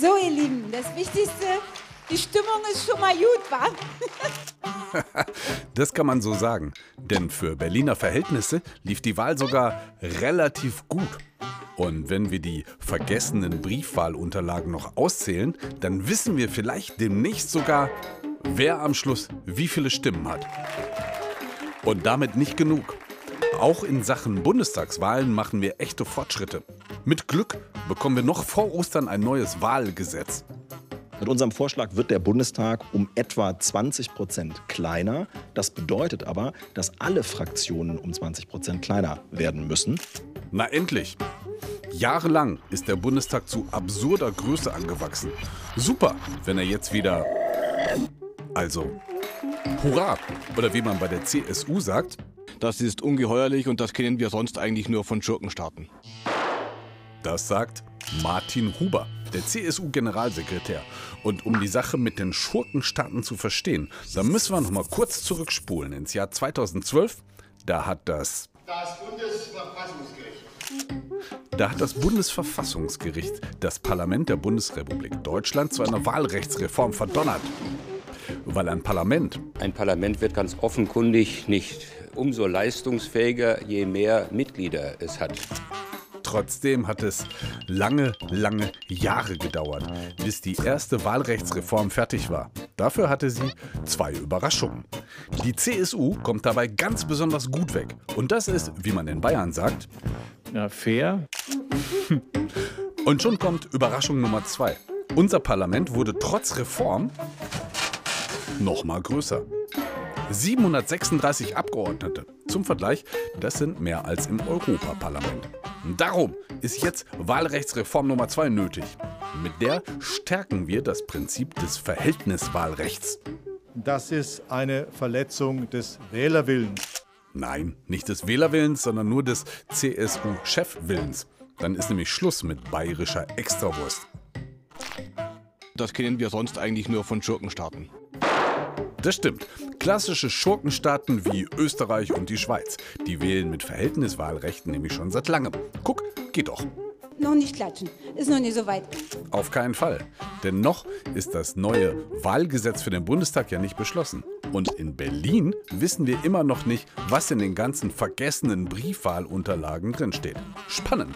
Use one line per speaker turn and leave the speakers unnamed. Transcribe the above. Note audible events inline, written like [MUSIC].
So, ihr Lieben, das Wichtigste, die Stimmung ist schon mal gut, wa? [LAUGHS]
das kann man so sagen. Denn für Berliner Verhältnisse lief die Wahl sogar relativ gut. Und wenn wir die vergessenen Briefwahlunterlagen noch auszählen, dann wissen wir vielleicht demnächst sogar, wer am Schluss wie viele Stimmen hat. Und damit nicht genug. Auch in Sachen Bundestagswahlen machen wir echte Fortschritte. Mit Glück bekommen wir noch vor Ostern ein neues Wahlgesetz.
Mit unserem Vorschlag wird der Bundestag um etwa 20 Prozent kleiner. Das bedeutet aber, dass alle Fraktionen um 20 Prozent kleiner werden müssen.
Na endlich! Jahrelang ist der Bundestag zu absurder Größe angewachsen. Super, wenn er jetzt wieder. Also, hurra! Oder wie man bei der CSU sagt.
Das ist ungeheuerlich und das kennen wir sonst eigentlich nur von Schurkenstaaten.
Das sagt Martin Huber, der CSU-Generalsekretär. Und um die Sache mit den Schurkenstaaten zu verstehen, da müssen wir noch mal kurz zurückspulen ins Jahr 2012. Da hat das. Das Bundesverfassungsgericht da hat das Bundesverfassungsgericht das Parlament der Bundesrepublik Deutschland zu einer Wahlrechtsreform verdonnert. Weil ein Parlament.
Ein Parlament wird ganz offenkundig nicht umso leistungsfähiger, je mehr Mitglieder es hat.
Trotzdem hat es lange, lange Jahre gedauert, bis die erste Wahlrechtsreform fertig war. Dafür hatte sie zwei Überraschungen. Die CSU kommt dabei ganz besonders gut weg. Und das ist, wie man in Bayern sagt,
ja, fair.
Und schon kommt Überraschung Nummer zwei. Unser Parlament wurde trotz Reform noch mal größer. 736 Abgeordnete. Zum Vergleich, das sind mehr als im Europaparlament. Darum ist jetzt Wahlrechtsreform Nummer 2 nötig. Mit der stärken wir das Prinzip des Verhältniswahlrechts.
Das ist eine Verletzung des Wählerwillens.
Nein, nicht des Wählerwillens, sondern nur des CSU-Chefwillens. Dann ist nämlich Schluss mit bayerischer Extrawurst.
Das kennen wir sonst eigentlich nur von Schurkenstaaten.
Das stimmt. Klassische Schurkenstaaten wie Österreich und die Schweiz. Die wählen mit Verhältniswahlrechten nämlich schon seit langem. Guck, geht doch.
Noch nicht klatschen. Ist noch nicht so weit.
Auf keinen Fall. Denn noch ist das neue Wahlgesetz für den Bundestag ja nicht beschlossen. Und in Berlin wissen wir immer noch nicht, was in den ganzen vergessenen Briefwahlunterlagen drinsteht. Spannend.